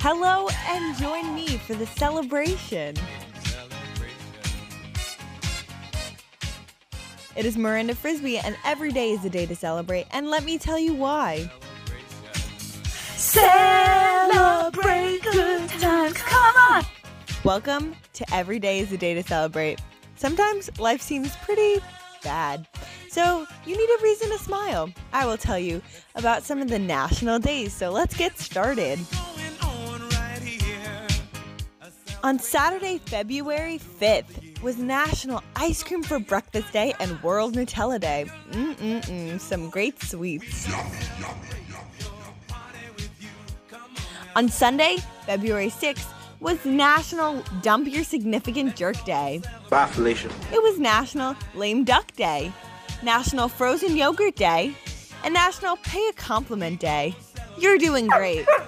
Hello and join me for the celebration. It is Miranda Frisbee, and every day is a day to celebrate. And let me tell you why. Celebrate good times. Come on. Welcome to Every Day is a Day to Celebrate. Sometimes life seems pretty bad. So you need a reason to smile. I will tell you about some of the national days. So let's get started. On Saturday, February 5th, was National Ice Cream for Breakfast Day and World Nutella Day. Mm-mm-mm, some great sweets. On Sunday, February 6th, was National Dump Your Significant Jerk Day. Bye, Felicia. It was National Lame Duck Day, National Frozen Yogurt Day, and National Pay a Compliment Day. You're doing great.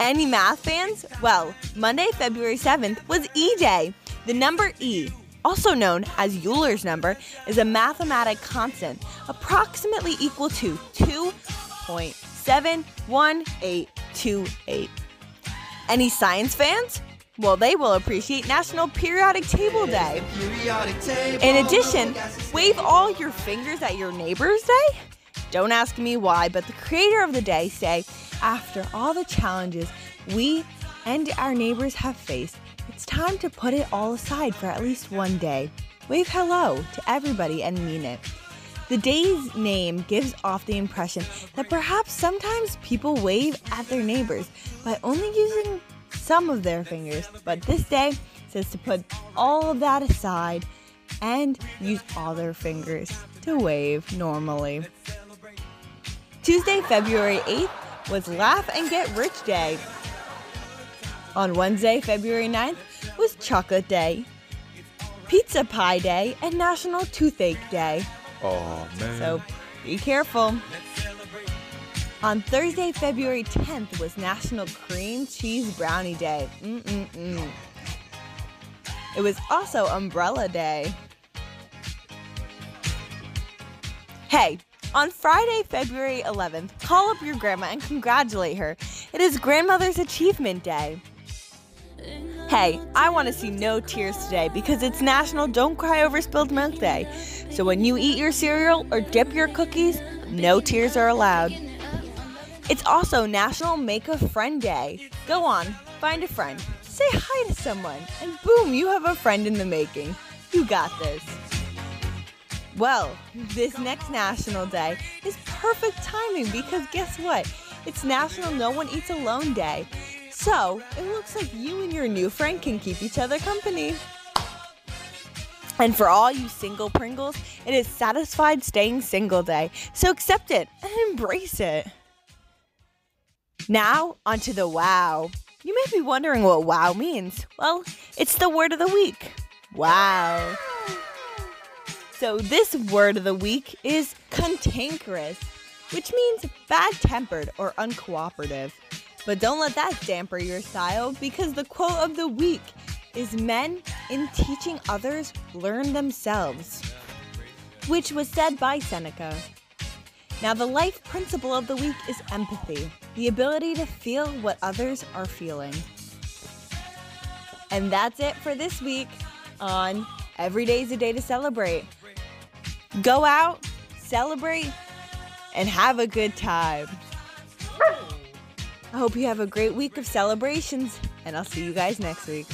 Any math fans? Well, Monday, February 7th was E Day. The number E, also known as Euler's number, is a mathematic constant approximately equal to 2.71828. Any science fans? Well, they will appreciate National Periodic Table Day. In addition, wave all your fingers at your neighbor's day? Don't ask me why, but the creator of the day say, after all the challenges we and our neighbors have faced, it's time to put it all aside for at least one day. Wave hello to everybody and mean it. The day's name gives off the impression that perhaps sometimes people wave at their neighbors by only using some of their fingers, but this day says to put all of that aside and use all their fingers to wave normally. Tuesday, February 8th was Laugh and Get Rich Day. On Wednesday, February 9th was Chocolate Day, Pizza Pie Day, and National Toothache Day. Oh, man. So be careful. On Thursday, February 10th was National Cream Cheese Brownie Day. Mm-mm-mm. It was also Umbrella Day. Hey, on Friday, February 11th, call up your grandma and congratulate her. It is Grandmother's Achievement Day. Hey, I want to see no tears today because it's National Don't Cry Over Spilled Milk Day. So when you eat your cereal or dip your cookies, no tears are allowed. It's also National Make a Friend Day. Go on, find a friend, say hi to someone, and boom, you have a friend in the making. You got this. Well, this next National Day is perfect timing because guess what? It's National No One Eats Alone Day. So, it looks like you and your new friend can keep each other company. And for all you single Pringles, it is Satisfied Staying Single Day. So accept it and embrace it. Now, onto the wow. You may be wondering what wow means. Well, it's the word of the week. Wow. So, this word of the week is cantankerous, which means bad tempered or uncooperative. But don't let that damper your style because the quote of the week is Men in teaching others learn themselves, which was said by Seneca. Now, the life principle of the week is empathy, the ability to feel what others are feeling. And that's it for this week on Every Day's a Day to Celebrate. Go out, celebrate, and have a good time. I hope you have a great week of celebrations, and I'll see you guys next week.